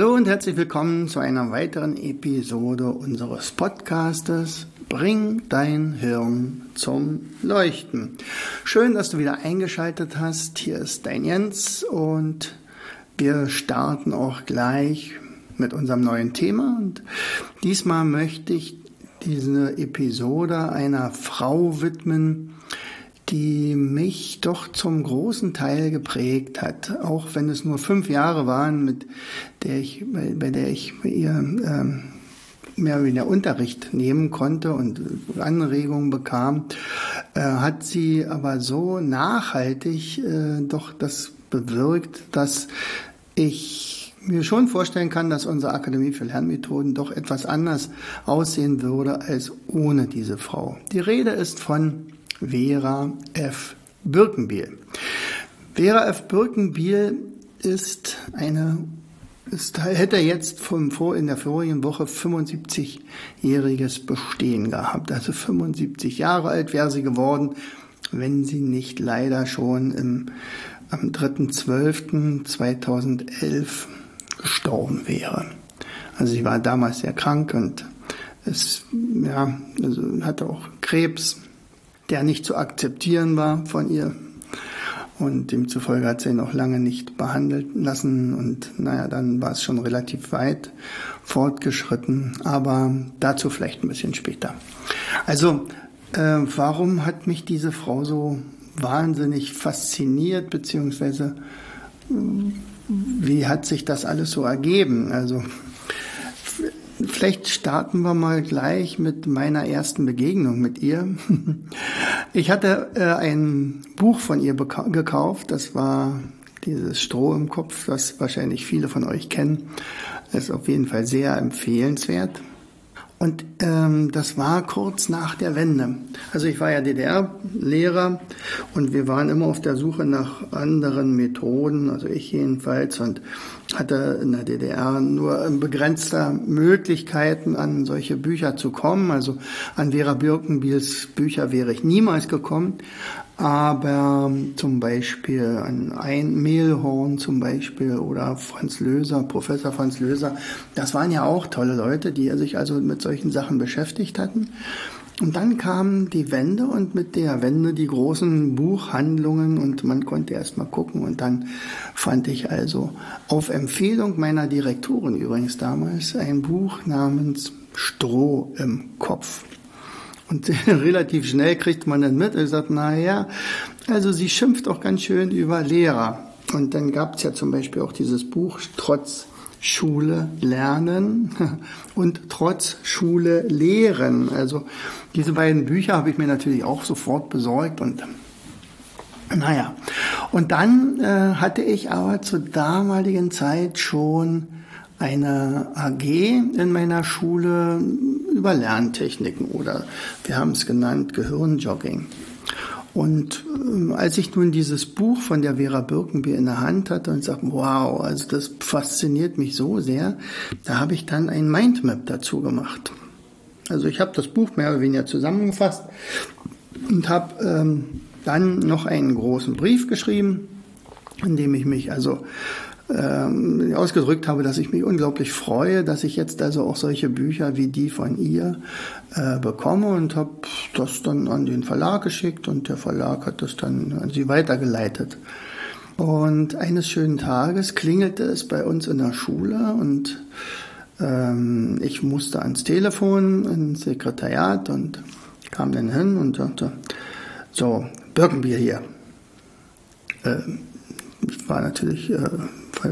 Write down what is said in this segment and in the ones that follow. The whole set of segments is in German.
Hallo und herzlich willkommen zu einer weiteren Episode unseres Podcastes Bring dein Hirn zum Leuchten. Schön, dass du wieder eingeschaltet hast. Hier ist dein Jens und wir starten auch gleich mit unserem neuen Thema. Und diesmal möchte ich diese Episode einer Frau widmen, die mich doch zum großen Teil geprägt hat, auch wenn es nur fünf Jahre waren, mit der ich, bei, der ich ihr ähm, mehr oder weniger Unterricht nehmen konnte und Anregungen bekam, äh, hat sie aber so nachhaltig äh, doch das bewirkt, dass ich mir schon vorstellen kann, dass unsere Akademie für Lernmethoden doch etwas anders aussehen würde als ohne diese Frau. Die Rede ist von Vera F. Birkenbiel. Vera F. Birkenbiel ist eine ist, hätte jetzt vom, vor, in der vorigen Woche 75-jähriges Bestehen gehabt. Also 75 Jahre alt wäre sie geworden, wenn sie nicht leider schon im, am 3.12.2011 gestorben wäre. Also sie war damals sehr krank und es, ja, also hatte auch Krebs der nicht zu akzeptieren war von ihr. Und demzufolge hat sie ihn auch lange nicht behandeln lassen. Und naja, dann war es schon relativ weit fortgeschritten. Aber dazu vielleicht ein bisschen später. Also, äh, warum hat mich diese Frau so wahnsinnig fasziniert, beziehungsweise wie hat sich das alles so ergeben? Also, Vielleicht starten wir mal gleich mit meiner ersten Begegnung mit ihr. Ich hatte äh, ein Buch von ihr gekauft, das war dieses Stroh im Kopf, das wahrscheinlich viele von euch kennen. Das ist auf jeden Fall sehr empfehlenswert. Und ähm, das war kurz nach der Wende. Also ich war ja DDR-Lehrer und wir waren immer auf der Suche nach anderen Methoden, also ich jedenfalls, und hatte in der DDR nur begrenzter Möglichkeiten, an solche Bücher zu kommen. Also an Vera Birkenbiels Bücher wäre ich niemals gekommen aber zum Beispiel ein, ein Mehlhorn zum Beispiel oder Franz Löser, Professor Franz Löser, das waren ja auch tolle Leute, die sich also mit solchen Sachen beschäftigt hatten. Und dann kam die Wende und mit der Wende die großen Buchhandlungen und man konnte erst mal gucken und dann fand ich also auf Empfehlung meiner Direktorin übrigens damals ein Buch namens Stroh im Kopf. Und relativ schnell kriegt man dann mit und sagt, na ja, also sie schimpft auch ganz schön über Lehrer. Und dann gab es ja zum Beispiel auch dieses Buch Trotz Schule lernen und trotz Schule lehren. Also diese beiden Bücher habe ich mir natürlich auch sofort besorgt und naja. Und dann äh, hatte ich aber zur damaligen Zeit schon eine AG in meiner Schule über Lerntechniken oder wir haben es genannt Gehirnjogging. Und äh, als ich nun dieses Buch von der Vera Birkenbier in der Hand hatte und sagte, wow, also das fasziniert mich so sehr, da habe ich dann ein Mindmap dazu gemacht. Also ich habe das Buch mehr oder weniger zusammengefasst und habe ähm, dann noch einen großen Brief geschrieben, in dem ich mich also ähm, ausgedrückt habe, dass ich mich unglaublich freue, dass ich jetzt also auch solche Bücher wie die von ihr äh, bekomme und habe das dann an den Verlag geschickt und der Verlag hat das dann an sie weitergeleitet. Und eines schönen Tages klingelte es bei uns in der Schule und ähm, ich musste ans Telefon, ins Sekretariat und kam dann hin und sagte, so, Birkenbier hier. Ähm, ich war natürlich äh,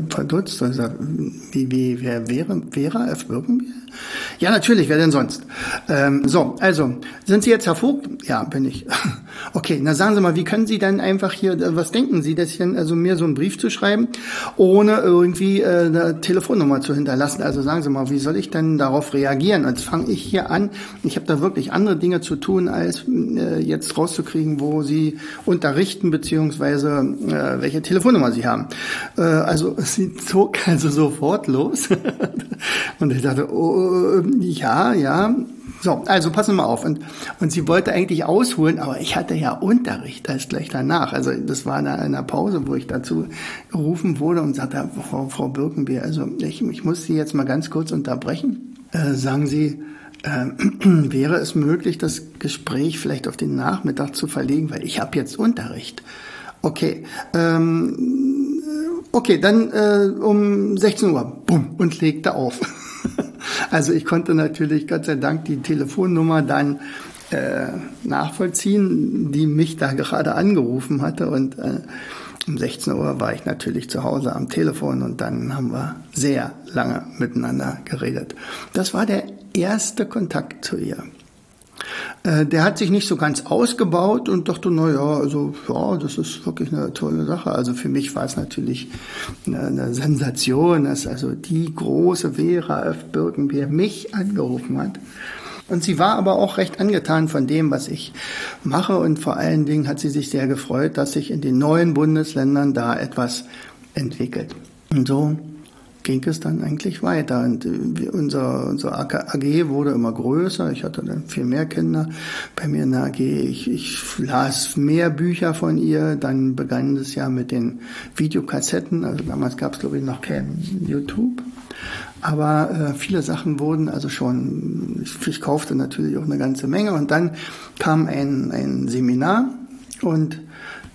verdutzt und sagt, wie, wie, wer wäre Vera F. Birkenbier? Ja, natürlich, wer denn sonst? Ähm, so, also, sind Sie jetzt Herr Vogt? Ja, bin ich. Okay, na sagen Sie mal, wie können Sie dann einfach hier, äh, was denken Sie, dass denn, also mir so einen Brief zu schreiben, ohne irgendwie äh, eine Telefonnummer zu hinterlassen? Also sagen Sie mal, wie soll ich denn darauf reagieren? Jetzt fange ich hier an, ich habe da wirklich andere Dinge zu tun, als äh, jetzt rauszukriegen, wo Sie unterrichten, beziehungsweise äh, welche Telefonnummer Sie haben. Äh, also sie zog also sofort los. Und ich dachte, oh, ja, ja, so, also passen wir mal auf. Und, und sie wollte eigentlich ausholen, aber ich hatte ja Unterricht als gleich danach. Also das war in einer Pause, wo ich dazu gerufen wurde und sagte, Frau, Frau Birkenbier, also ich, ich muss Sie jetzt mal ganz kurz unterbrechen. Äh, sagen Sie, äh, wäre es möglich, das Gespräch vielleicht auf den Nachmittag zu verlegen, weil ich habe jetzt Unterricht. Okay, ähm, okay, dann äh, um 16 Uhr, bumm, und legte auf. Also ich konnte natürlich Gott sei Dank die Telefonnummer dann äh, nachvollziehen, die mich da gerade angerufen hatte und äh, um 16 Uhr war ich natürlich zu Hause am Telefon und dann haben wir sehr lange miteinander geredet. Das war der erste Kontakt zu ihr. Äh, der hat sich nicht so ganz ausgebaut und dachte, na ja, also ja, das ist wirklich eine tolle Sache. Also für mich war es natürlich eine, eine Sensation, dass also die große Vera F. Birkenbier mich angerufen hat. Und sie war aber auch recht angetan von dem, was ich mache. Und vor allen Dingen hat sie sich sehr gefreut, dass sich in den neuen Bundesländern da etwas entwickelt. Und so ging es dann eigentlich weiter. Und äh, unser, unser AG wurde immer größer. Ich hatte dann viel mehr Kinder bei mir in der AG. Ich, ich las mehr Bücher von ihr. Dann begann es ja mit den Videokassetten. Also damals gab es, glaube ich, noch kein YouTube. Aber äh, viele Sachen wurden also schon, ich, ich kaufte natürlich auch eine ganze Menge. Und dann kam ein, ein Seminar und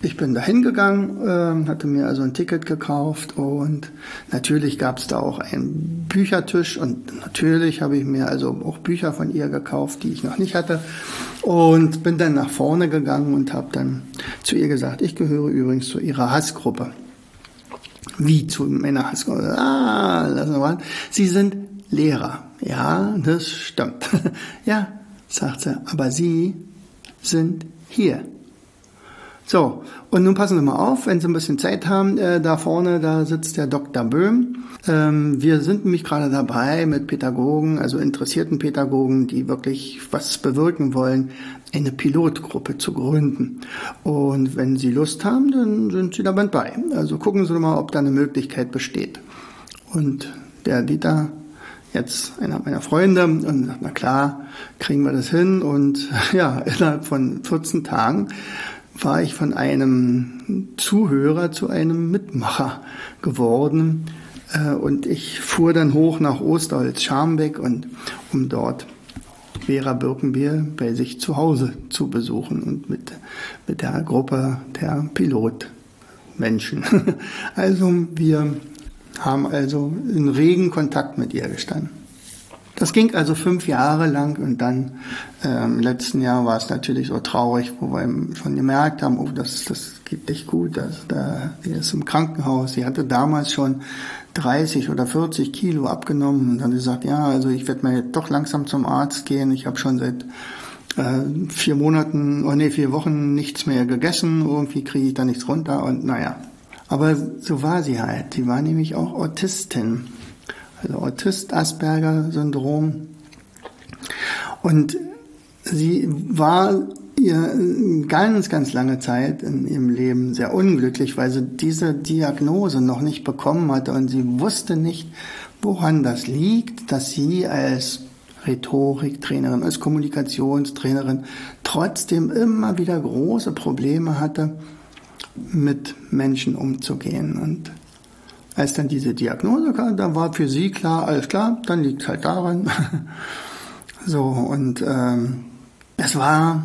ich bin da hingegangen, äh, hatte mir also ein Ticket gekauft und natürlich gab es da auch einen Büchertisch und natürlich habe ich mir also auch Bücher von ihr gekauft, die ich noch nicht hatte und bin dann nach vorne gegangen und habe dann zu ihr gesagt, ich gehöre übrigens zu ihrer Hassgruppe. Wie zu meiner Hassgruppe? Ah, lassen wir mal. Sie sind Lehrer. Ja, das stimmt. ja, sagt sie, aber Sie sind hier. So, und nun passen Sie mal auf, wenn Sie ein bisschen Zeit haben, äh, da vorne, da sitzt der Dr. Böhm. Ähm, wir sind nämlich gerade dabei mit Pädagogen, also interessierten Pädagogen, die wirklich was bewirken wollen, eine Pilotgruppe zu gründen. Und wenn Sie Lust haben, dann sind Sie dabei. Also gucken Sie mal, ob da eine Möglichkeit besteht. Und der Dieter jetzt einer meiner Freunde und sagt, na klar, kriegen wir das hin. Und ja, innerhalb von 14 Tagen war ich von einem Zuhörer zu einem Mitmacher geworden. Äh, und ich fuhr dann hoch nach Osterholz-Scharmbeck und um dort Vera Birkenbier bei sich zu Hause zu besuchen und mit, mit der Gruppe der Pilotmenschen. Also wir haben also in regen Kontakt mit ihr gestanden. Das ging also fünf Jahre lang und dann äh, im letzten Jahr war es natürlich so traurig, wo wir schon gemerkt haben, oh, das, das geht nicht gut, das, da, die ist im Krankenhaus. Sie hatte damals schon 30 oder 40 Kilo abgenommen und dann gesagt, ja, also ich werde mal jetzt doch langsam zum Arzt gehen. Ich habe schon seit äh, vier Monaten, oh nee, vier Wochen nichts mehr gegessen, irgendwie kriege ich da nichts runter und naja. Aber so war sie halt. Sie war nämlich auch Autistin also Autist-Asperger-Syndrom. Und sie war ihr ganz, ganz lange Zeit in ihrem Leben sehr unglücklich, weil sie diese Diagnose noch nicht bekommen hatte und sie wusste nicht, woran das liegt, dass sie als Rhetoriktrainerin, als Kommunikationstrainerin trotzdem immer wieder große Probleme hatte, mit Menschen umzugehen. Und als dann diese Diagnose kam, dann war für sie klar, alles klar, dann liegt es halt daran. so, und ähm, es war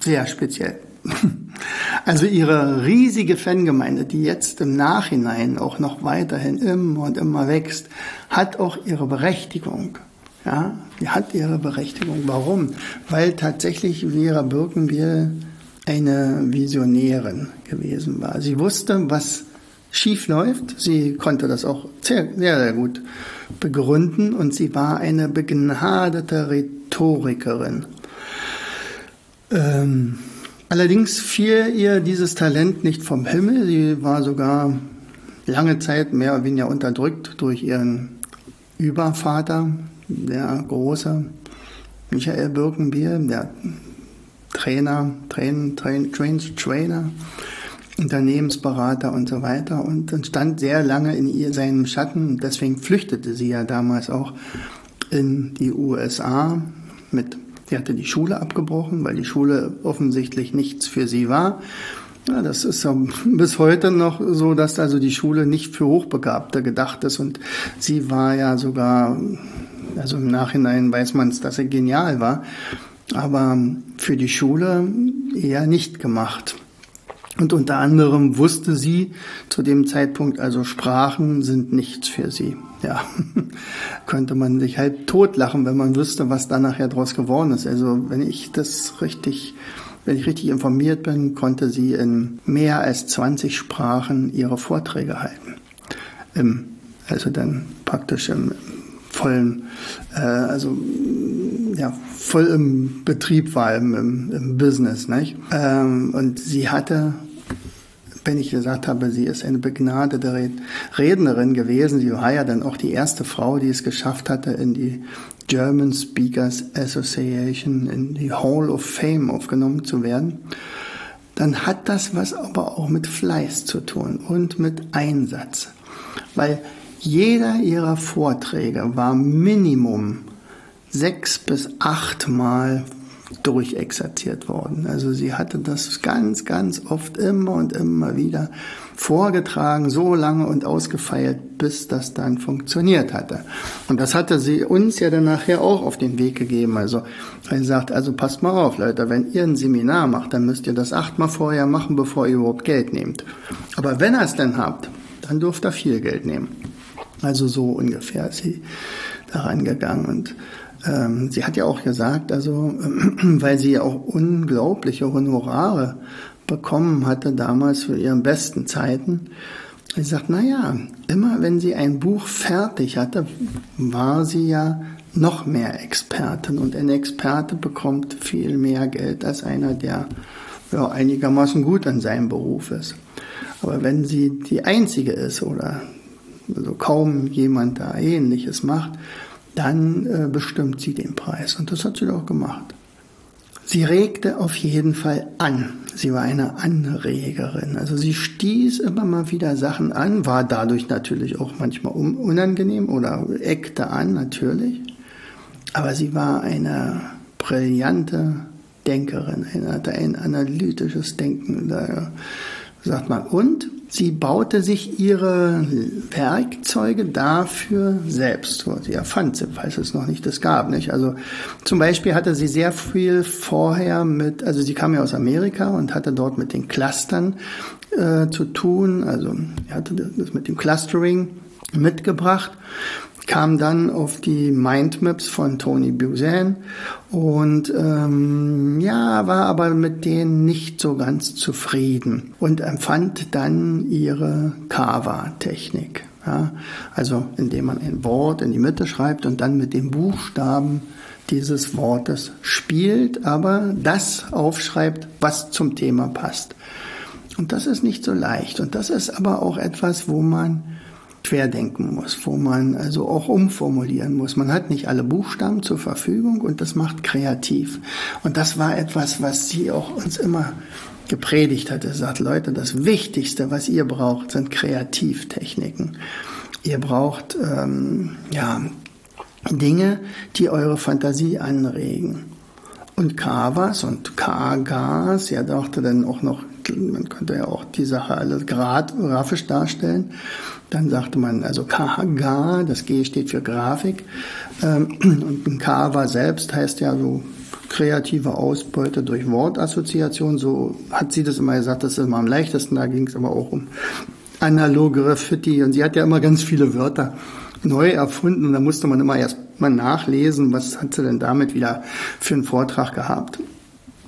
sehr speziell. Also ihre riesige Fangemeinde, die jetzt im Nachhinein auch noch weiterhin immer und immer wächst, hat auch ihre Berechtigung. Ja, die hat ihre Berechtigung. Warum? Weil tatsächlich Vera Birkenbiel eine Visionärin gewesen war. Sie wusste, was schief läuft. Sie konnte das auch sehr, sehr, sehr gut begründen und sie war eine begnadete Rhetorikerin. Ähm, allerdings fiel ihr dieses Talent nicht vom Himmel. Sie war sogar lange Zeit mehr oder weniger unterdrückt durch ihren Übervater, der große Michael Birkenbier, der Trainer, Train, Train, Train, Trainer, Unternehmensberater und so weiter und, stand sehr lange in ihr, seinem Schatten. Deswegen flüchtete sie ja damals auch in die USA mit, sie hatte die Schule abgebrochen, weil die Schule offensichtlich nichts für sie war. Ja, das ist ja bis heute noch so, dass also die Schule nicht für Hochbegabte gedacht ist und sie war ja sogar, also im Nachhinein weiß man es, dass sie genial war, aber für die Schule eher nicht gemacht. Und unter anderem wusste sie zu dem Zeitpunkt, also Sprachen sind nichts für sie. Ja, könnte man sich halb totlachen, wenn man wüsste, was da nachher draus geworden ist. Also wenn ich das richtig, wenn ich richtig informiert bin, konnte sie in mehr als 20 Sprachen ihre Vorträge halten. Im, also dann praktisch im vollen, äh, also ja, voll im Betrieb war, im, im, im Business. Nicht? Ähm, und sie hatte wenn ich gesagt habe, sie ist eine begnadete Rednerin gewesen. Sie war ja dann auch die erste Frau, die es geschafft hatte, in die German Speakers Association, in die Hall of Fame aufgenommen zu werden. Dann hat das was aber auch mit Fleiß zu tun und mit Einsatz. Weil jeder ihrer Vorträge war Minimum sechs bis achtmal durchexerziert worden. Also sie hatte das ganz, ganz oft immer und immer wieder vorgetragen, so lange und ausgefeilt, bis das dann funktioniert hatte. Und das hatte sie uns ja dann nachher auch auf den Weg gegeben. Also sie sagt, also passt mal auf, Leute, wenn ihr ein Seminar macht, dann müsst ihr das achtmal vorher machen, bevor ihr überhaupt Geld nehmt. Aber wenn ihr es dann habt, dann dürft ihr viel Geld nehmen. Also so ungefähr ist sie daran gegangen und ähm, sie hat ja auch gesagt, also weil sie auch unglaubliche Honorare bekommen hatte damals für ihren besten Zeiten. Sie sagt, na ja, immer wenn sie ein Buch fertig hatte, war sie ja noch mehr Expertin und ein Experte bekommt viel mehr Geld als einer, der ja, einigermaßen gut in seinem Beruf ist. Aber wenn sie die einzige ist oder also kaum jemand da ähnliches macht, dann äh, bestimmt sie den Preis. Und das hat sie auch gemacht. Sie regte auf jeden Fall an. Sie war eine Anregerin. Also sie stieß immer mal wieder Sachen an, war dadurch natürlich auch manchmal unangenehm oder eckte an, natürlich. Aber sie war eine brillante Denkerin, hatte ein analytisches Denken. Da sagt man. Und sie baute sich ihre Werkzeuge dafür selbst. Sie erfand sie, falls es noch nicht das gab. Nicht? Also zum Beispiel hatte sie sehr viel vorher mit, also sie kam ja aus Amerika und hatte dort mit den Clustern äh, zu tun. Also sie hatte das mit dem Clustering mitgebracht kam dann auf die Mindmaps von Tony Buzan und ähm, ja, war aber mit denen nicht so ganz zufrieden und empfand dann ihre Kava-Technik. Ja, also indem man ein Wort in die Mitte schreibt und dann mit den Buchstaben dieses Wortes spielt, aber das aufschreibt, was zum Thema passt. Und das ist nicht so leicht. Und das ist aber auch etwas, wo man querdenken muss, wo man also auch umformulieren muss. Man hat nicht alle Buchstaben zur Verfügung und das macht kreativ. Und das war etwas, was sie auch uns immer gepredigt hat. Er sagt, Leute, das Wichtigste, was ihr braucht, sind Kreativtechniken. Ihr braucht ähm, ja Dinge, die eure Fantasie anregen. Und Kavas und Kagas, ja, dachte dann auch noch, man könnte ja auch die Sache alles grafisch darstellen. Dann sagte man also KHG, das G steht für Grafik. Ähm, und ein Kava selbst heißt ja so kreative Ausbeute durch Wortassoziation. So hat sie das immer gesagt, das ist immer am leichtesten. Da ging es aber auch um analoge Graffiti. Und sie hat ja immer ganz viele Wörter neu erfunden. Und da musste man immer erst mal nachlesen, was hat sie denn damit wieder für einen Vortrag gehabt.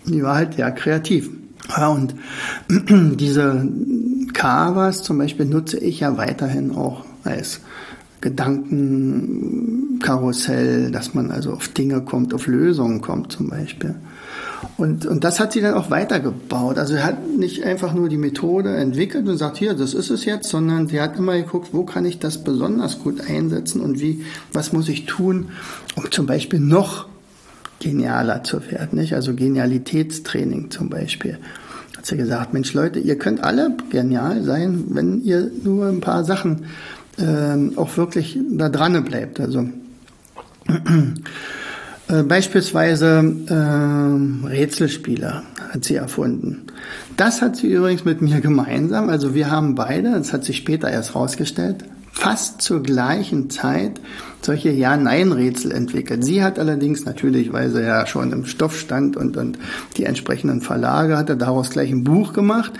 Die war halt ja kreativ. Ja, und diese Kawas zum Beispiel nutze ich ja weiterhin auch als Gedankenkarussell, dass man also auf Dinge kommt, auf Lösungen kommt zum Beispiel. Und, und das hat sie dann auch weitergebaut. Also hat nicht einfach nur die Methode entwickelt und sagt, hier, das ist es jetzt, sondern sie hat immer geguckt, wo kann ich das besonders gut einsetzen und wie, was muss ich tun, um zum Beispiel noch genialer zu werden, nicht? Also Genialitätstraining zum Beispiel. Hat sie gesagt, Mensch Leute, ihr könnt alle genial sein, wenn ihr nur ein paar Sachen ähm, auch wirklich da dran bleibt. Also äh, beispielsweise äh, Rätselspieler hat sie erfunden. Das hat sie übrigens mit mir gemeinsam. Also wir haben beide, das hat sich später erst rausgestellt, fast zur gleichen Zeit solche Ja-Nein-Rätsel entwickelt. Sie hat allerdings natürlich, weil sie ja schon im Stoff stand und, und die entsprechenden Verlage hatte, daraus gleich ein Buch gemacht.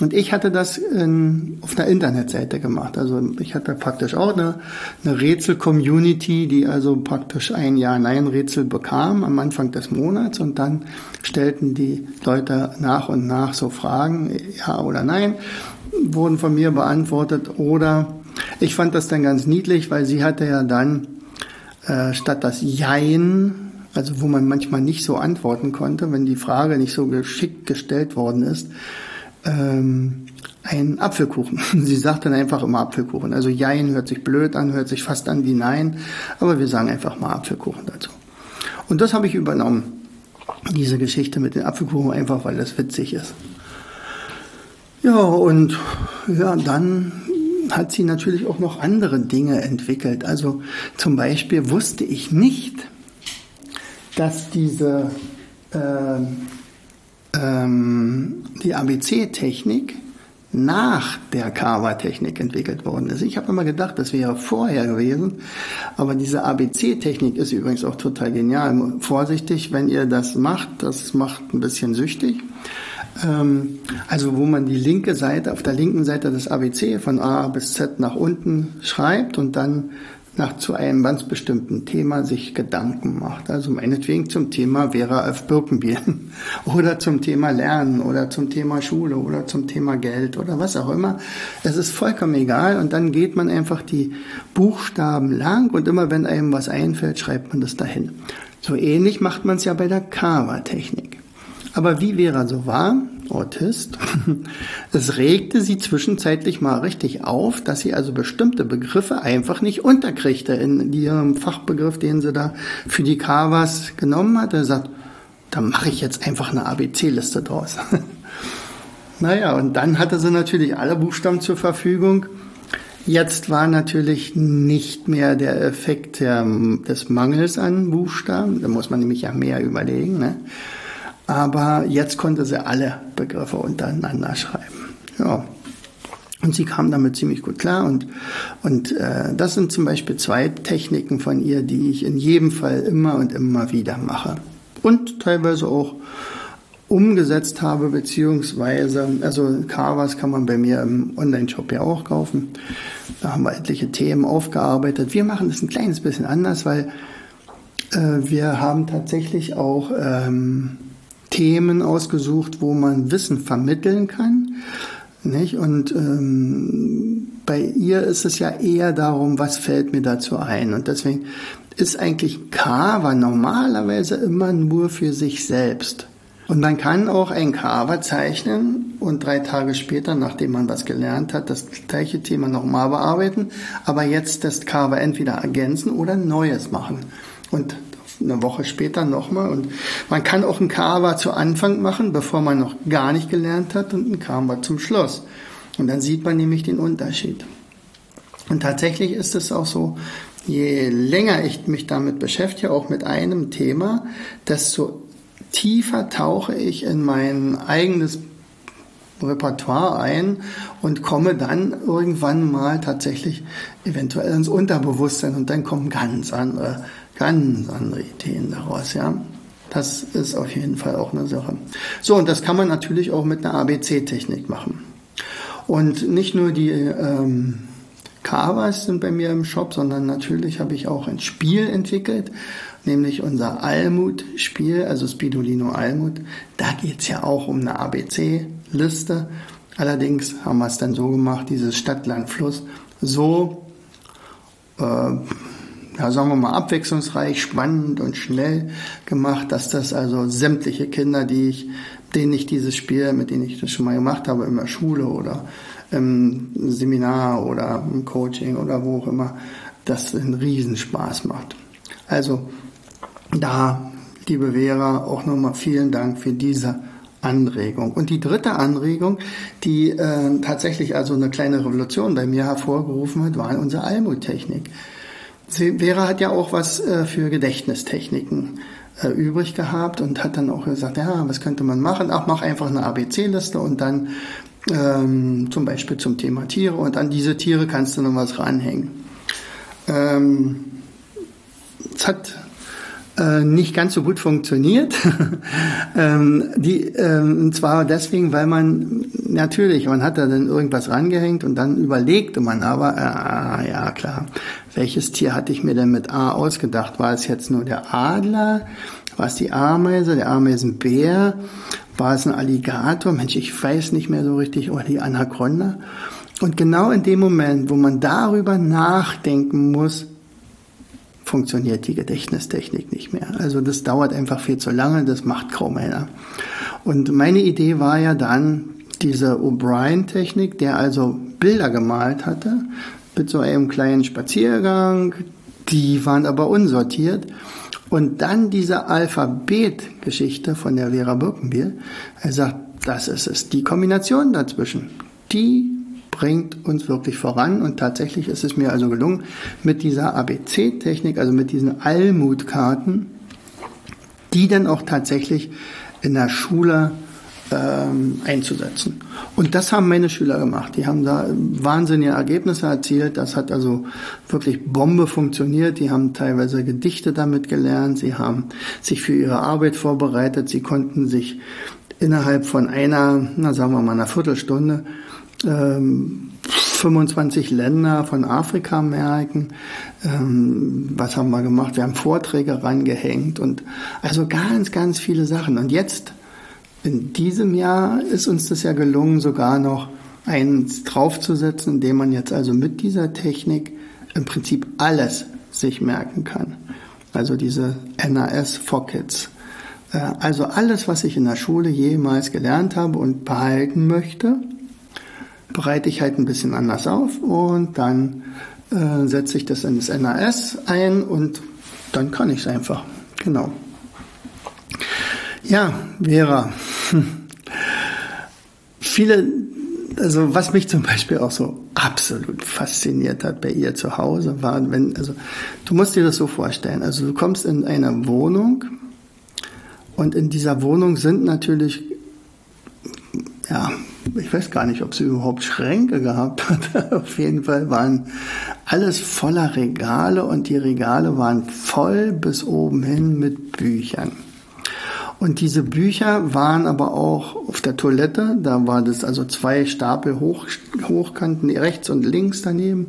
Und ich hatte das in, auf einer Internetseite gemacht. Also ich hatte praktisch auch eine, eine Rätsel-Community, die also praktisch ein Ja-Nein-Rätsel bekam am Anfang des Monats und dann stellten die Leute nach und nach so Fragen, ja oder nein, wurden von mir beantwortet oder ich fand das dann ganz niedlich, weil sie hatte ja dann äh, statt das Jein, also wo man manchmal nicht so antworten konnte, wenn die Frage nicht so geschickt gestellt worden ist, ähm, ein Apfelkuchen. Sie sagt dann einfach immer Apfelkuchen. Also Jein hört sich blöd an, hört sich fast an wie Nein, aber wir sagen einfach mal Apfelkuchen dazu. Und das habe ich übernommen, diese Geschichte mit den Apfelkuchen, einfach weil das witzig ist. Ja, und ja, dann hat sie natürlich auch noch andere Dinge entwickelt. Also zum Beispiel wusste ich nicht, dass diese äh, ähm, die ABC-Technik nach der Kava-Technik entwickelt worden ist. Ich habe immer gedacht, das wäre vorher gewesen, aber diese ABC-Technik ist übrigens auch total genial. Vorsichtig, wenn ihr das macht, das macht ein bisschen süchtig. Ähm, also wo man die linke Seite, auf der linken Seite des ABC von A bis Z nach unten schreibt und dann nach zu einem ganz bestimmten Thema sich Gedanken macht. Also meinetwegen zum Thema Vera F. Birkenbier oder zum Thema Lernen oder zum Thema Schule oder zum Thema Geld oder was auch immer. Es ist vollkommen egal und dann geht man einfach die Buchstaben lang und immer wenn einem was einfällt, schreibt man das dahin. So ähnlich macht man es ja bei der Kava-Technik. Aber wie Vera so war, Autist, es regte sie zwischenzeitlich mal richtig auf, dass sie also bestimmte Begriffe einfach nicht unterkriegte in ihrem Fachbegriff, den sie da für die Kawas genommen hat. Er sagt, da mache ich jetzt einfach eine ABC-Liste draus. naja, und dann hatte sie natürlich alle Buchstaben zur Verfügung. Jetzt war natürlich nicht mehr der Effekt der, des Mangels an Buchstaben. Da muss man nämlich ja mehr überlegen. Ne? Aber jetzt konnte sie alle Begriffe untereinander schreiben. Ja. Und sie kam damit ziemlich gut klar. Und, und äh, das sind zum Beispiel zwei Techniken von ihr, die ich in jedem Fall immer und immer wieder mache. Und teilweise auch umgesetzt habe, beziehungsweise, also Carvas kann man bei mir im Online-Shop ja auch kaufen. Da haben wir etliche Themen aufgearbeitet. Wir machen das ein kleines bisschen anders, weil äh, wir haben tatsächlich auch ähm, Themen ausgesucht, wo man Wissen vermitteln kann. Nicht? Und ähm, bei ihr ist es ja eher darum, was fällt mir dazu ein. Und deswegen ist eigentlich Kava normalerweise immer nur für sich selbst. Und man kann auch ein Kava zeichnen und drei Tage später, nachdem man was gelernt hat, das gleiche Thema nochmal bearbeiten, aber jetzt das Kava entweder ergänzen oder Neues machen. Und eine Woche später nochmal. Und man kann auch ein Kava zu Anfang machen, bevor man noch gar nicht gelernt hat, und ein Kava zum Schluss. Und dann sieht man nämlich den Unterschied. Und tatsächlich ist es auch so, je länger ich mich damit beschäftige, auch mit einem Thema, desto tiefer tauche ich in mein eigenes Repertoire ein und komme dann irgendwann mal tatsächlich eventuell ins Unterbewusstsein und dann kommen ganz andere ganz andere Ideen daraus, ja. Das ist auf jeden Fall auch eine Sache. So, und das kann man natürlich auch mit einer ABC-Technik machen. Und nicht nur die ähm, Carvers sind bei mir im Shop, sondern natürlich habe ich auch ein Spiel entwickelt, nämlich unser Almut-Spiel, also Spidolino Almut. Da geht es ja auch um eine ABC-Liste. Allerdings haben wir es dann so gemacht, dieses Stadt-Land-Fluss, so, äh, ja, sagen wir mal, abwechslungsreich, spannend und schnell gemacht, dass das also sämtliche Kinder, die ich, denen ich dieses Spiel, mit denen ich das schon mal gemacht habe, in der Schule oder im Seminar oder im Coaching oder wo auch immer, das einen Riesenspaß macht. Also da, liebe Vera, auch nochmal vielen Dank für diese Anregung. Und die dritte Anregung, die äh, tatsächlich also eine kleine Revolution bei mir hervorgerufen hat, war unsere Almut-Technik. Vera hat ja auch was äh, für Gedächtnistechniken äh, übrig gehabt und hat dann auch gesagt, ja, was könnte man machen? Ach, mach einfach eine ABC-Liste und dann ähm, zum Beispiel zum Thema Tiere und an diese Tiere kannst du noch was ranhängen. Ähm, es hat äh, nicht ganz so gut funktioniert. ähm, die, ähm, und zwar deswegen, weil man natürlich, man hat da dann irgendwas rangehängt und dann überlegte man aber, äh, ja klar, welches Tier hatte ich mir denn mit A ausgedacht? War es jetzt nur der Adler? War es die Ameise, der Ameisenbär? War es ein Alligator? Mensch, ich weiß nicht mehr so richtig. Oder die Anaconda? Und genau in dem Moment, wo man darüber nachdenken muss, funktioniert die Gedächtnistechnik nicht mehr. Also das dauert einfach viel zu lange, das macht kaum einer. Und meine Idee war ja dann diese O'Brien-Technik, der also Bilder gemalt hatte mit so einem kleinen Spaziergang, die waren aber unsortiert. Und dann diese Alphabet-Geschichte von der Vera Birkenbiel. Er sagt, das ist es. Die Kombination dazwischen, die bringt uns wirklich voran. Und tatsächlich ist es mir also gelungen, mit dieser ABC-Technik, also mit diesen Allmutkarten, die dann auch tatsächlich in der Schule ähm, einzusetzen. Und das haben meine Schüler gemacht. Die haben da wahnsinnige Ergebnisse erzielt. Das hat also wirklich Bombe funktioniert. Die haben teilweise Gedichte damit gelernt. Sie haben sich für ihre Arbeit vorbereitet. Sie konnten sich innerhalb von einer, na sagen wir mal einer Viertelstunde, 25 ähm, Länder von Afrika merken. Ähm, was haben wir gemacht? Wir haben Vorträge rangehängt und also ganz, ganz viele Sachen. Und jetzt, in diesem Jahr, ist uns das ja gelungen, sogar noch eins draufzusetzen, indem man jetzt also mit dieser Technik im Prinzip alles sich merken kann. Also diese NAS for Kids. Äh, also alles, was ich in der Schule jemals gelernt habe und behalten möchte, bereite ich halt ein bisschen anders auf und dann äh, setze ich das ins NAS ein und dann kann ich es einfach. Genau. Ja, Vera. Viele, also was mich zum Beispiel auch so absolut fasziniert hat bei ihr zu Hause, war, wenn, also du musst dir das so vorstellen, also du kommst in eine Wohnung und in dieser Wohnung sind natürlich ja, ich weiß gar nicht, ob sie überhaupt Schränke gehabt hat. Auf jeden Fall waren alles voller Regale und die Regale waren voll bis oben hin mit Büchern. Und diese Bücher waren aber auch auf der Toilette, da war das also zwei Stapel hoch, hochkanten, rechts und links daneben.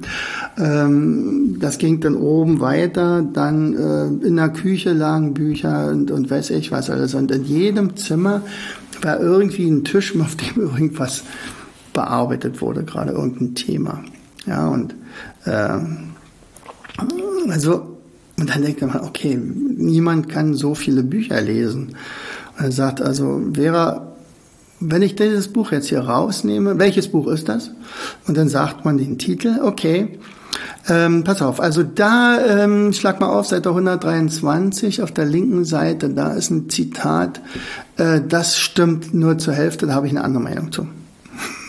Ähm, das ging dann oben weiter, dann äh, in der Küche lagen Bücher und, und weiß ich was alles. Und in jedem Zimmer war irgendwie ein Tisch, auf dem irgendwas bearbeitet wurde, gerade irgendein Thema. Ja, und äh, also, und dann denkt man, okay, niemand kann so viele Bücher lesen. Und er sagt also, Vera, wenn ich dieses Buch jetzt hier rausnehme, welches Buch ist das? Und dann sagt man den Titel, okay, ähm, pass auf, also da ähm, schlag mal auf, Seite 123 auf der linken Seite, da ist ein Zitat, äh, das stimmt nur zur Hälfte, da habe ich eine andere Meinung zu.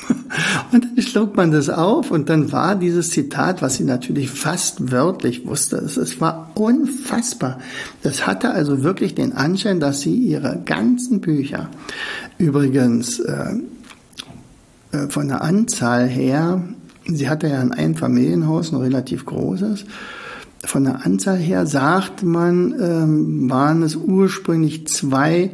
und dann schlug man das auf und dann war dieses Zitat, was sie natürlich fast wörtlich wusste, es, war unfassbar. Das hatte also wirklich den Anschein, dass sie ihre ganzen Bücher, übrigens äh, äh von der Anzahl her, Sie hatte ja ein Einfamilienhaus, ein relativ großes. Von der Anzahl her sagt man, ähm, waren es ursprünglich zwei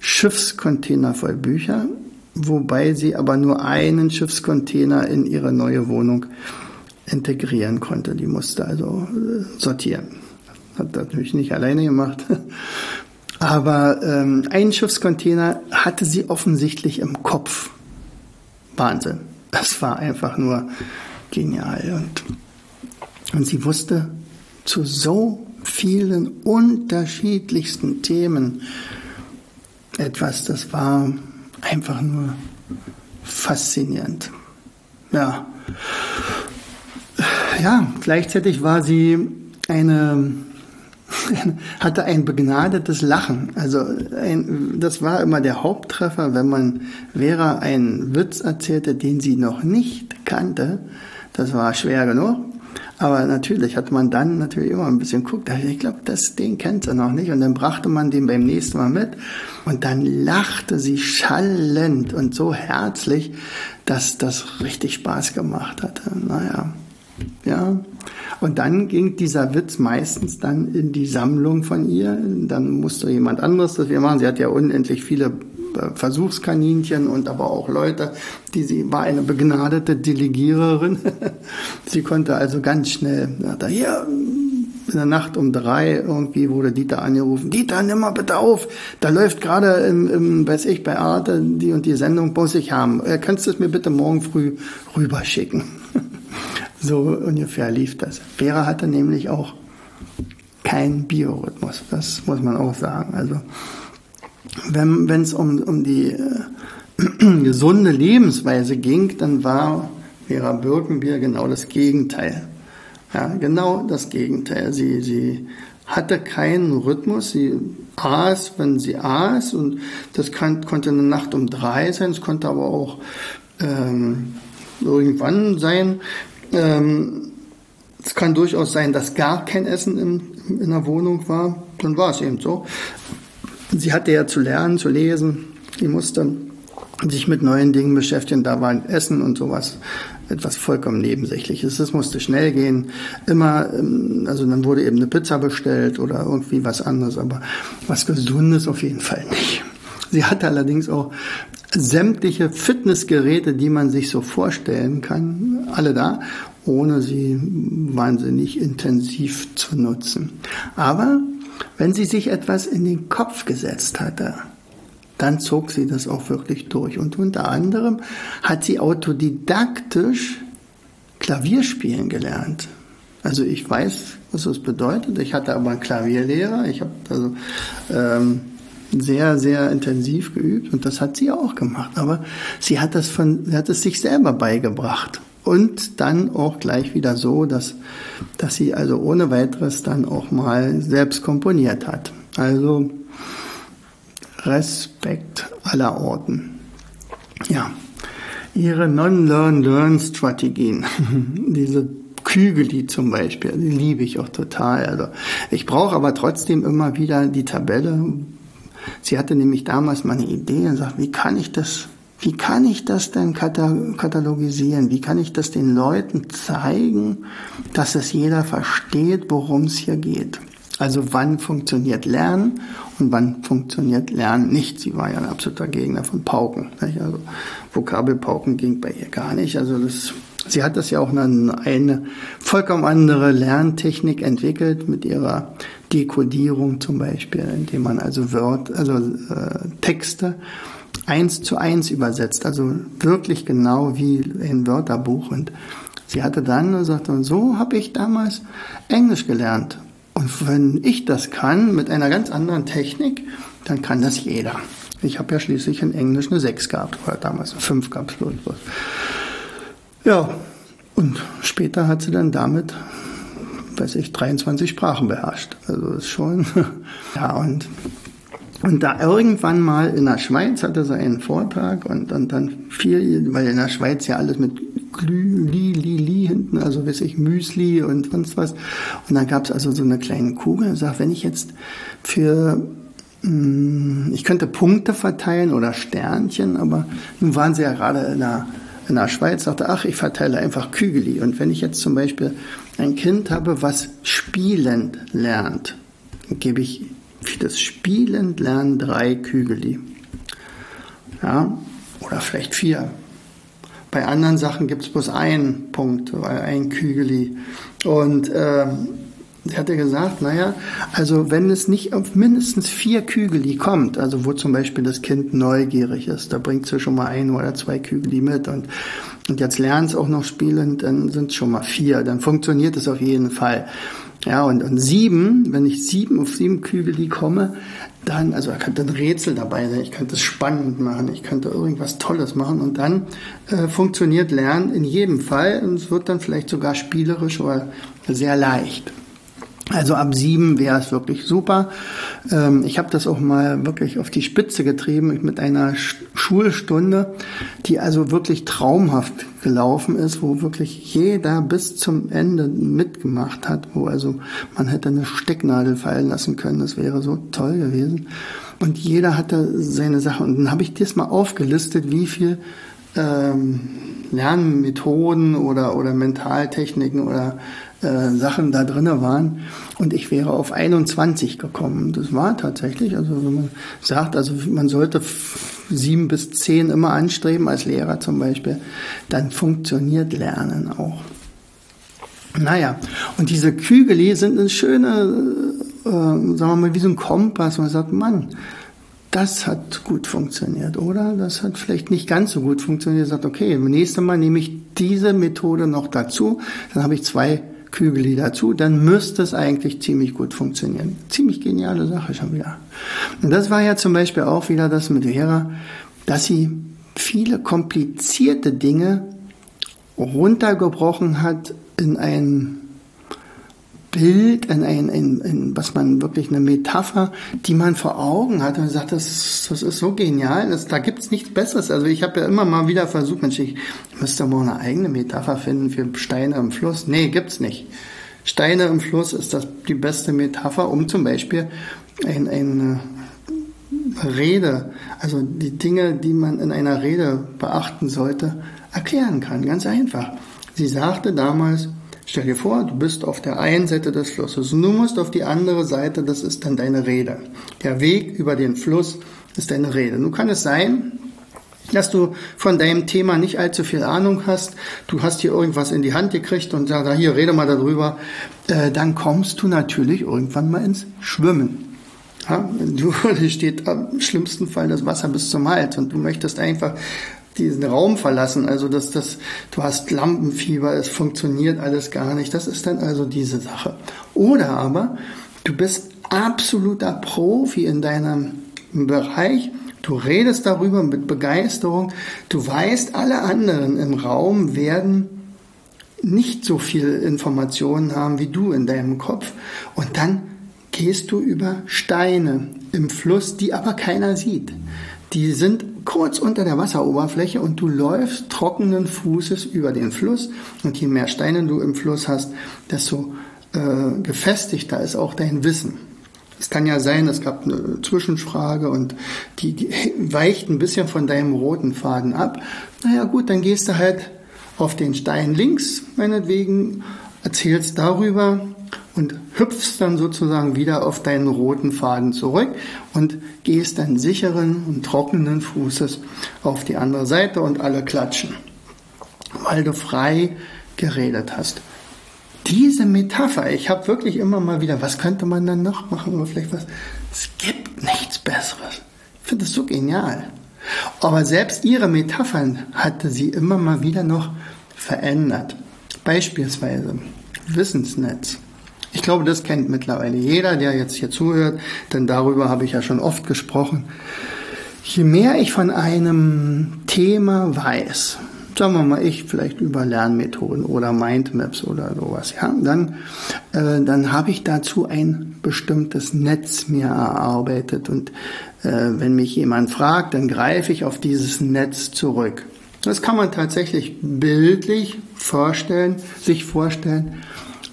Schiffscontainer voll Bücher, wobei sie aber nur einen Schiffscontainer in ihre neue Wohnung integrieren konnte. Die musste also äh, sortieren. Hat natürlich nicht alleine gemacht. Aber ähm, einen Schiffscontainer hatte sie offensichtlich im Kopf Wahnsinn. Das war einfach nur genial. Und, und sie wusste zu so vielen unterschiedlichsten Themen etwas, das war einfach nur faszinierend. Ja. Ja, gleichzeitig war sie eine, hatte ein begnadetes Lachen. Also ein, das war immer der Haupttreffer, wenn man Vera einen Witz erzählte, den sie noch nicht kannte. Das war schwer genug. Aber natürlich hat man dann natürlich immer ein bisschen guckt, ich glaube, das, den kennt sie noch nicht. Und dann brachte man den beim nächsten Mal mit. Und dann lachte sie schallend und so herzlich, dass das richtig Spaß gemacht hatte. Naja, ja. Und dann ging dieser Witz meistens dann in die Sammlung von ihr. Dann musste jemand anderes das wir machen. Sie hat ja unendlich viele Versuchskaninchen und aber auch Leute, die sie war eine begnadete Delegiererin. sie konnte also ganz schnell, da hier in der Nacht um drei irgendwie wurde Dieter angerufen. Dieter, nimm mal bitte auf. Da läuft gerade im, im, weiß ich, bei Arte die und die Sendung muss ich haben. Äh, kannst du es mir bitte morgen früh rüberschicken? So ungefähr lief das. Vera hatte nämlich auch keinen Biorhythmus. Das muss man auch sagen. Also wenn es um, um die äh, gesunde Lebensweise ging, dann war Vera Birkenbier genau das Gegenteil. Ja, genau das Gegenteil. Sie, sie hatte keinen Rhythmus. Sie aß, wenn sie aß, und das kann, konnte eine Nacht um drei sein, es konnte aber auch ähm, irgendwann sein. Ähm, es kann durchaus sein, dass gar kein Essen in, in der Wohnung war. Dann war es eben so. Sie hatte ja zu lernen, zu lesen. Sie musste sich mit neuen Dingen beschäftigen. Da war Essen und sowas etwas vollkommen Nebensächliches. Es musste schnell gehen. Immer, ähm, also dann wurde eben eine Pizza bestellt oder irgendwie was anderes, aber was Gesundes auf jeden Fall nicht. Sie hatte allerdings auch sämtliche Fitnessgeräte, die man sich so vorstellen kann, alle da, ohne sie wahnsinnig intensiv zu nutzen. Aber wenn sie sich etwas in den Kopf gesetzt hatte, dann zog sie das auch wirklich durch. Und unter anderem hat sie autodidaktisch Klavierspielen gelernt. Also ich weiß, was das bedeutet. Ich hatte aber einen Klavierlehrer. Ich habe also ähm, sehr, sehr intensiv geübt und das hat sie auch gemacht. Aber sie hat das von, sie hat es sich selber beigebracht und dann auch gleich wieder so, dass, dass sie also ohne weiteres dann auch mal selbst komponiert hat. Also Respekt aller Orten. Ja, ihre Non-Learn-Learn-Strategien, diese Kügeli zum Beispiel, die liebe ich auch total. Also ich brauche aber trotzdem immer wieder die Tabelle. Sie hatte nämlich damals mal eine Idee und sagt, wie kann ich das wie kann ich das denn katalogisieren? Wie kann ich das den Leuten zeigen, dass es jeder versteht, worum es hier geht? Also wann funktioniert Lernen und wann funktioniert Lernen nicht? Sie war ja ein absoluter Gegner von Pauken. Also Vokabelpauken ging bei ihr gar nicht. Also das, sie hat das ja auch eine, eine vollkommen andere Lerntechnik entwickelt mit ihrer Dekodierung zum Beispiel, indem man also Wörter, also äh, Texte eins zu eins übersetzt, also wirklich genau wie ein Wörterbuch. Und sie hatte dann und so habe ich damals Englisch gelernt. Und wenn ich das kann mit einer ganz anderen Technik, dann kann das jeder. Ich habe ja schließlich in Englisch eine 6 gehabt, oder damals eine 5 gab es Ja, und später hat sie dann damit, weiß ich, 23 Sprachen beherrscht. Also ist schon, ja, und und da irgendwann mal in der Schweiz hatte sie einen Vortrag und, und dann viel, weil in der Schweiz ja alles mit Glü, Li, Li, Li hinten, also weiß ich, Müsli und sonst was. Und dann gab es also so eine kleine Kugel und sagt, wenn ich jetzt für hm, ich könnte Punkte verteilen oder Sternchen, aber nun waren sie ja gerade in der, in der Schweiz, sagte, ach, ich verteile einfach Kügeli. Und wenn ich jetzt zum Beispiel ein Kind habe, was spielend lernt, dann gebe ich für das Spielend lernen drei Kügeli. Ja, oder vielleicht vier. Bei anderen Sachen gibt es bloß einen Punkt, ein Kügeli. Und äh, Sie hatte gesagt, naja, also wenn es nicht auf mindestens vier Kügeli kommt, also wo zum Beispiel das Kind neugierig ist, da bringt sie schon mal ein oder zwei Kügeli mit und, und jetzt lernt es auch noch spielen, dann sind es schon mal vier, dann funktioniert es auf jeden Fall. Ja, und, und sieben, wenn ich sieben auf sieben Kügeli komme, dann, also da könnte ein Rätsel dabei sein, ich könnte es spannend machen, ich könnte irgendwas Tolles machen und dann äh, funktioniert Lernen in jedem Fall und es wird dann vielleicht sogar spielerisch oder sehr leicht. Also ab sieben wäre es wirklich super. Ähm, ich habe das auch mal wirklich auf die Spitze getrieben mit einer Schulstunde, die also wirklich traumhaft gelaufen ist, wo wirklich jeder bis zum Ende mitgemacht hat, wo also man hätte eine Stecknadel fallen lassen können. Das wäre so toll gewesen. Und jeder hatte seine Sache. Und dann habe ich das mal aufgelistet, wie viel ähm, Lernmethoden oder, oder Mentaltechniken oder äh, Sachen da drinne waren und ich wäre auf 21 gekommen. Das war tatsächlich, also wenn man sagt, also man sollte sieben bis zehn immer anstreben als Lehrer zum Beispiel, dann funktioniert Lernen auch. Naja, und diese Kügeli sind eine schöne, äh, sagen wir mal, wie so ein Kompass. Man sagt, Mann, das hat gut funktioniert, oder? Das hat vielleicht nicht ganz so gut funktioniert. Sagt, okay, beim nächsten Mal nehme ich diese Methode noch dazu. Dann habe ich zwei Kügeli dazu, dann müsste es eigentlich ziemlich gut funktionieren. Ziemlich geniale Sache schon wieder. Und das war ja zum Beispiel auch wieder das mit Vera, dass sie viele komplizierte Dinge runtergebrochen hat in ein Bild, in ein, in, in, was man wirklich eine Metapher, die man vor Augen hat und sagt, das, das ist so genial, das, da gibt's nichts Besseres. Also ich habe ja immer mal wieder versucht, Mensch, ich müsste mal eine eigene Metapher finden für Steine im Fluss. Nee, gibt's nicht. Steine im Fluss ist das die beste Metapher, um zum Beispiel ein, eine Rede, also die Dinge, die man in einer Rede beachten sollte, erklären kann. Ganz einfach. Sie sagte damals, Stell dir vor, du bist auf der einen Seite des Flusses und du musst auf die andere Seite, das ist dann deine Rede. Der Weg über den Fluss ist deine Rede. Nun kann es sein, dass du von deinem Thema nicht allzu viel Ahnung hast, du hast hier irgendwas in die Hand gekriegt und sagst, hier, rede mal darüber, äh, dann kommst du natürlich irgendwann mal ins Schwimmen. Ja, du steht am schlimmsten Fall das Wasser bis zum Hals und du möchtest einfach diesen Raum verlassen. Also dass das, du hast Lampenfieber, es funktioniert alles gar nicht. Das ist dann also diese Sache. Oder aber du bist absoluter Profi in deinem Bereich. Du redest darüber mit Begeisterung. Du weißt, alle anderen im Raum werden nicht so viel Informationen haben wie du in deinem Kopf. Und dann gehst du über Steine im Fluss, die aber keiner sieht. Die sind kurz unter der Wasseroberfläche und du läufst trockenen Fußes über den Fluss. Und je mehr Steine du im Fluss hast, desto äh, gefestigter ist auch dein Wissen. Es kann ja sein, es gab eine Zwischenfrage und die, die weicht ein bisschen von deinem roten Faden ab. Naja gut, dann gehst du halt auf den Stein links, meinetwegen, erzählst darüber, und hüpfst dann sozusagen wieder auf deinen roten Faden zurück und gehst dann sicheren und trockenen Fußes auf die andere Seite und alle klatschen, weil du frei geredet hast. Diese Metapher, ich habe wirklich immer mal wieder, was könnte man dann noch machen oder vielleicht was? Es gibt nichts Besseres. Ich finde das so genial. Aber selbst ihre Metaphern hatte sie immer mal wieder noch verändert. Beispielsweise Wissensnetz. Ich glaube, das kennt mittlerweile jeder, der jetzt hier zuhört, denn darüber habe ich ja schon oft gesprochen. Je mehr ich von einem Thema weiß, sagen wir mal ich vielleicht über Lernmethoden oder Mindmaps oder sowas, ja, dann, äh, dann habe ich dazu ein bestimmtes Netz mir erarbeitet und äh, wenn mich jemand fragt, dann greife ich auf dieses Netz zurück. Das kann man tatsächlich bildlich vorstellen, sich vorstellen.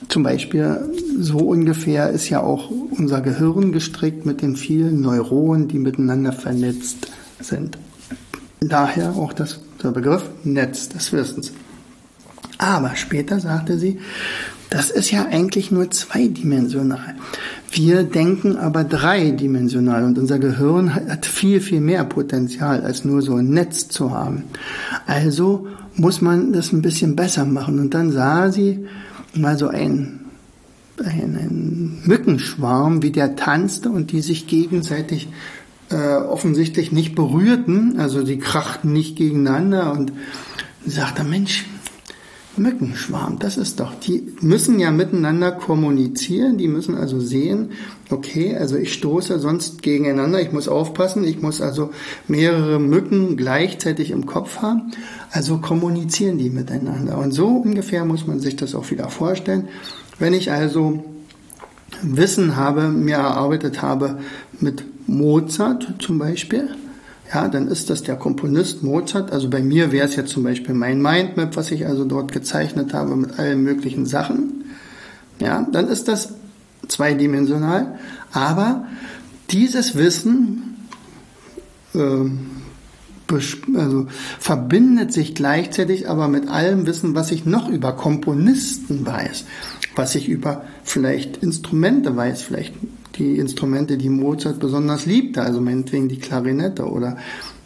Zum Beispiel so ungefähr ist ja auch unser Gehirn gestrickt mit den vielen Neuronen, die miteinander vernetzt sind. Daher auch das, der Begriff Netz des Wissens. Aber später sagte sie, das ist ja eigentlich nur zweidimensional. Wir denken aber dreidimensional und unser Gehirn hat viel, viel mehr Potenzial, als nur so ein Netz zu haben. Also muss man das ein bisschen besser machen. Und dann sah sie mal so ein einen Mückenschwarm, wie der tanzte und die sich gegenseitig äh, offensichtlich nicht berührten, also die krachten nicht gegeneinander und sagte, Mensch, Mückenschwarm, das ist doch, die müssen ja miteinander kommunizieren, die müssen also sehen, okay, also ich stoße sonst gegeneinander, ich muss aufpassen, ich muss also mehrere Mücken gleichzeitig im Kopf haben, also kommunizieren die miteinander. Und so ungefähr muss man sich das auch wieder vorstellen. Wenn ich also Wissen habe, mir erarbeitet habe mit Mozart zum Beispiel, ja, dann ist das der Komponist Mozart. Also bei mir wäre es jetzt zum Beispiel mein Mindmap, was ich also dort gezeichnet habe mit allen möglichen Sachen. Ja, dann ist das zweidimensional. Aber dieses Wissen äh, also verbindet sich gleichzeitig aber mit allem Wissen, was ich noch über Komponisten weiß, was ich über vielleicht Instrumente weiß, vielleicht die Instrumente, die Mozart besonders liebte, also meinetwegen die Klarinette oder,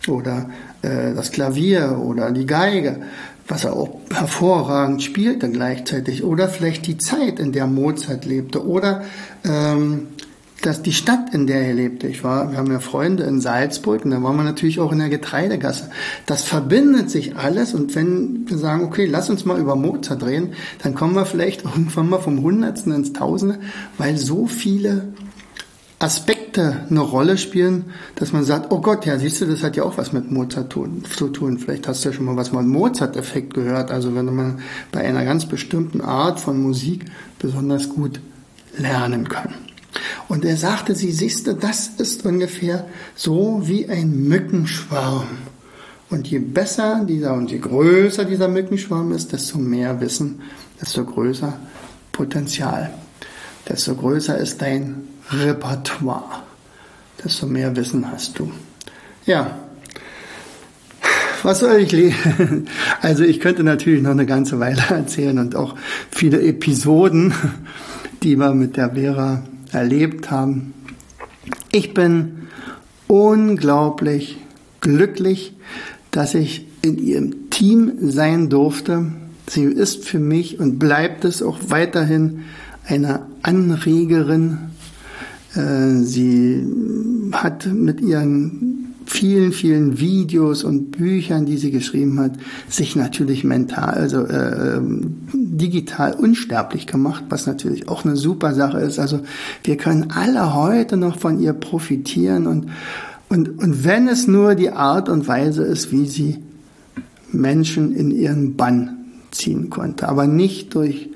oder äh, das Klavier oder die Geige, was er auch hervorragend spielte gleichzeitig, oder vielleicht die Zeit, in der Mozart lebte, oder ähm, dass die Stadt, in der er lebte, ich war, wir haben ja Freunde in Salzburg und da waren wir natürlich auch in der Getreidegasse. Das verbindet sich alles und wenn wir sagen, okay, lass uns mal über Mozart reden, dann kommen wir vielleicht irgendwann mal vom Hundertsten ins Tausende, weil so viele Aspekte eine Rolle spielen, dass man sagt, oh Gott, ja, siehst du, das hat ja auch was mit Mozart zu tun. Vielleicht hast du ja schon mal was mal Mozart-Effekt gehört. Also wenn man bei einer ganz bestimmten Art von Musik besonders gut lernen kann. Und er sagte, sie siehst du, das ist ungefähr so wie ein Mückenschwarm. Und je besser dieser und je größer dieser Mückenschwarm ist, desto mehr Wissen, desto größer Potenzial, desto größer ist dein Repertoire, desto mehr Wissen hast du. Ja, was soll ich lesen? Also ich könnte natürlich noch eine ganze Weile erzählen und auch viele Episoden, die wir mit der Vera erlebt haben. Ich bin unglaublich glücklich, dass ich in ihrem Team sein durfte. Sie ist für mich und bleibt es auch weiterhin eine Anregerin. Äh, sie hat mit ihren vielen, vielen Videos und Büchern, die sie geschrieben hat, sich natürlich mental, also äh, ähm, digital unsterblich gemacht, was natürlich auch eine super Sache ist. Also wir können alle heute noch von ihr profitieren und, und, und wenn es nur die Art und Weise ist, wie sie Menschen in ihren Bann ziehen konnte, aber nicht durch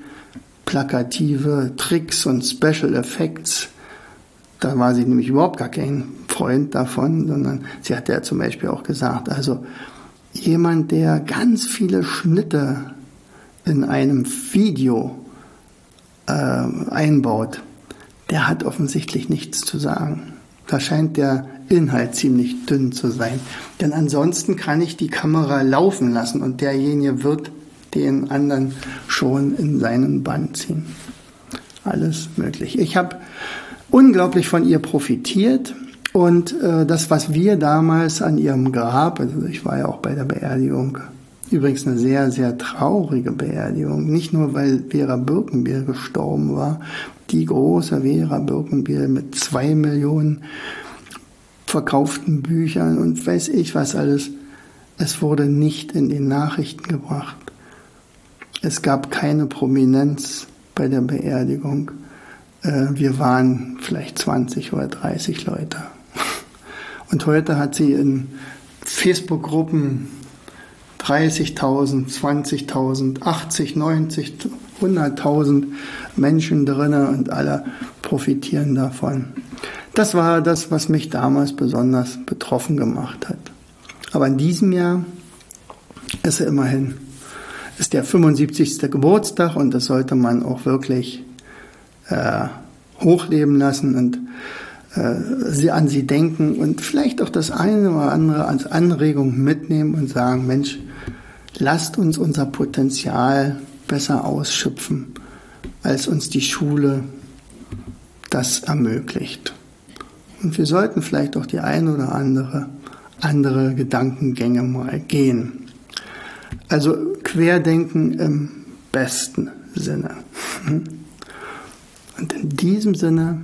plakative Tricks und Special Effects. Da war sie nämlich überhaupt gar kein Freund davon, sondern sie hat ja zum Beispiel auch gesagt, also jemand, der ganz viele Schnitte in einem Video äh, einbaut, der hat offensichtlich nichts zu sagen. Da scheint der Inhalt ziemlich dünn zu sein. Denn ansonsten kann ich die Kamera laufen lassen und derjenige wird den anderen schon in seinen Bann ziehen. Alles möglich. Ich habe unglaublich von ihr profitiert. Und äh, das, was wir damals an ihrem Grab, also ich war ja auch bei der Beerdigung, übrigens eine sehr, sehr traurige Beerdigung, nicht nur weil Vera Birkenbier gestorben war, die große Vera Birkenbier mit zwei Millionen verkauften Büchern und weiß ich was alles. Es wurde nicht in den Nachrichten gebracht. Es gab keine Prominenz bei der Beerdigung. Äh, wir waren vielleicht 20 oder 30 Leute. Und heute hat sie in Facebook-Gruppen 30.000, 20.000, 80, 90, 100.000 Menschen drinne und alle profitieren davon. Das war das, was mich damals besonders betroffen gemacht hat. Aber in diesem Jahr ist er immerhin, ist der 75. Geburtstag und das sollte man auch wirklich äh, hochleben lassen und äh, sie an sie denken und vielleicht auch das eine oder andere als Anregung mitnehmen und sagen, Mensch, lasst uns unser Potenzial besser ausschöpfen, als uns die Schule das ermöglicht. Und wir sollten vielleicht auch die eine oder andere andere Gedankengänge mal gehen. Also Querdenken im besten Sinne. Und in diesem Sinne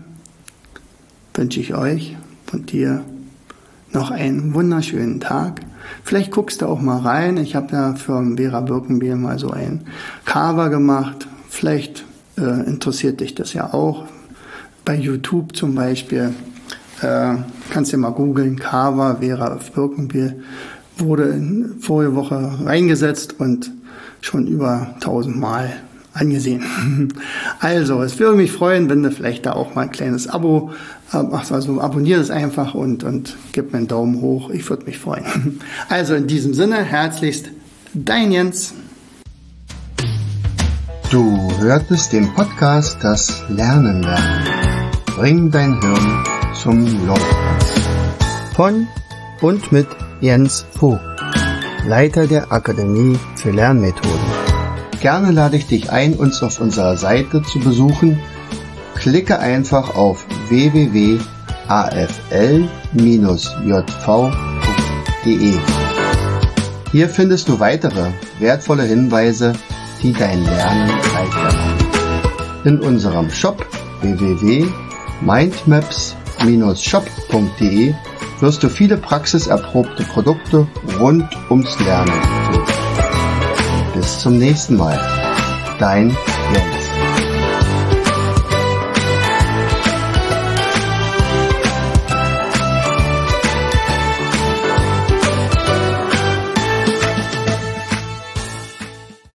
wünsche ich euch und dir noch einen wunderschönen Tag. Vielleicht guckst du auch mal rein. Ich habe ja für Vera Birkenbiel mal so ein Cover gemacht. Vielleicht äh, interessiert dich das ja auch. Bei YouTube zum Beispiel äh, kannst du mal googeln. Cover Vera Birkenbiel wurde vorige Woche reingesetzt und schon über tausendmal angesehen. Also, es würde mich freuen, wenn du vielleicht da auch mal ein kleines Abo machst. Also abonniere es einfach und, und gib mir einen Daumen hoch. Ich würde mich freuen. Also in diesem Sinne, herzlichst dein Jens. Du hörtest den Podcast Das Lernen lernen. Bring dein Hirn zum Laufen. Von und mit Jens Vogt, Leiter der Akademie für Lernmethoden. Gerne lade ich dich ein, uns auf unserer Seite zu besuchen. Klicke einfach auf www.afl-jv.de. Hier findest du weitere wertvolle Hinweise, die dein Lernen leichter machen. In unserem Shop www.mindmaps-shop.de wirst du viele praxiserprobte Produkte rund ums Lernen. Bis zum nächsten Mal. Dein Jens.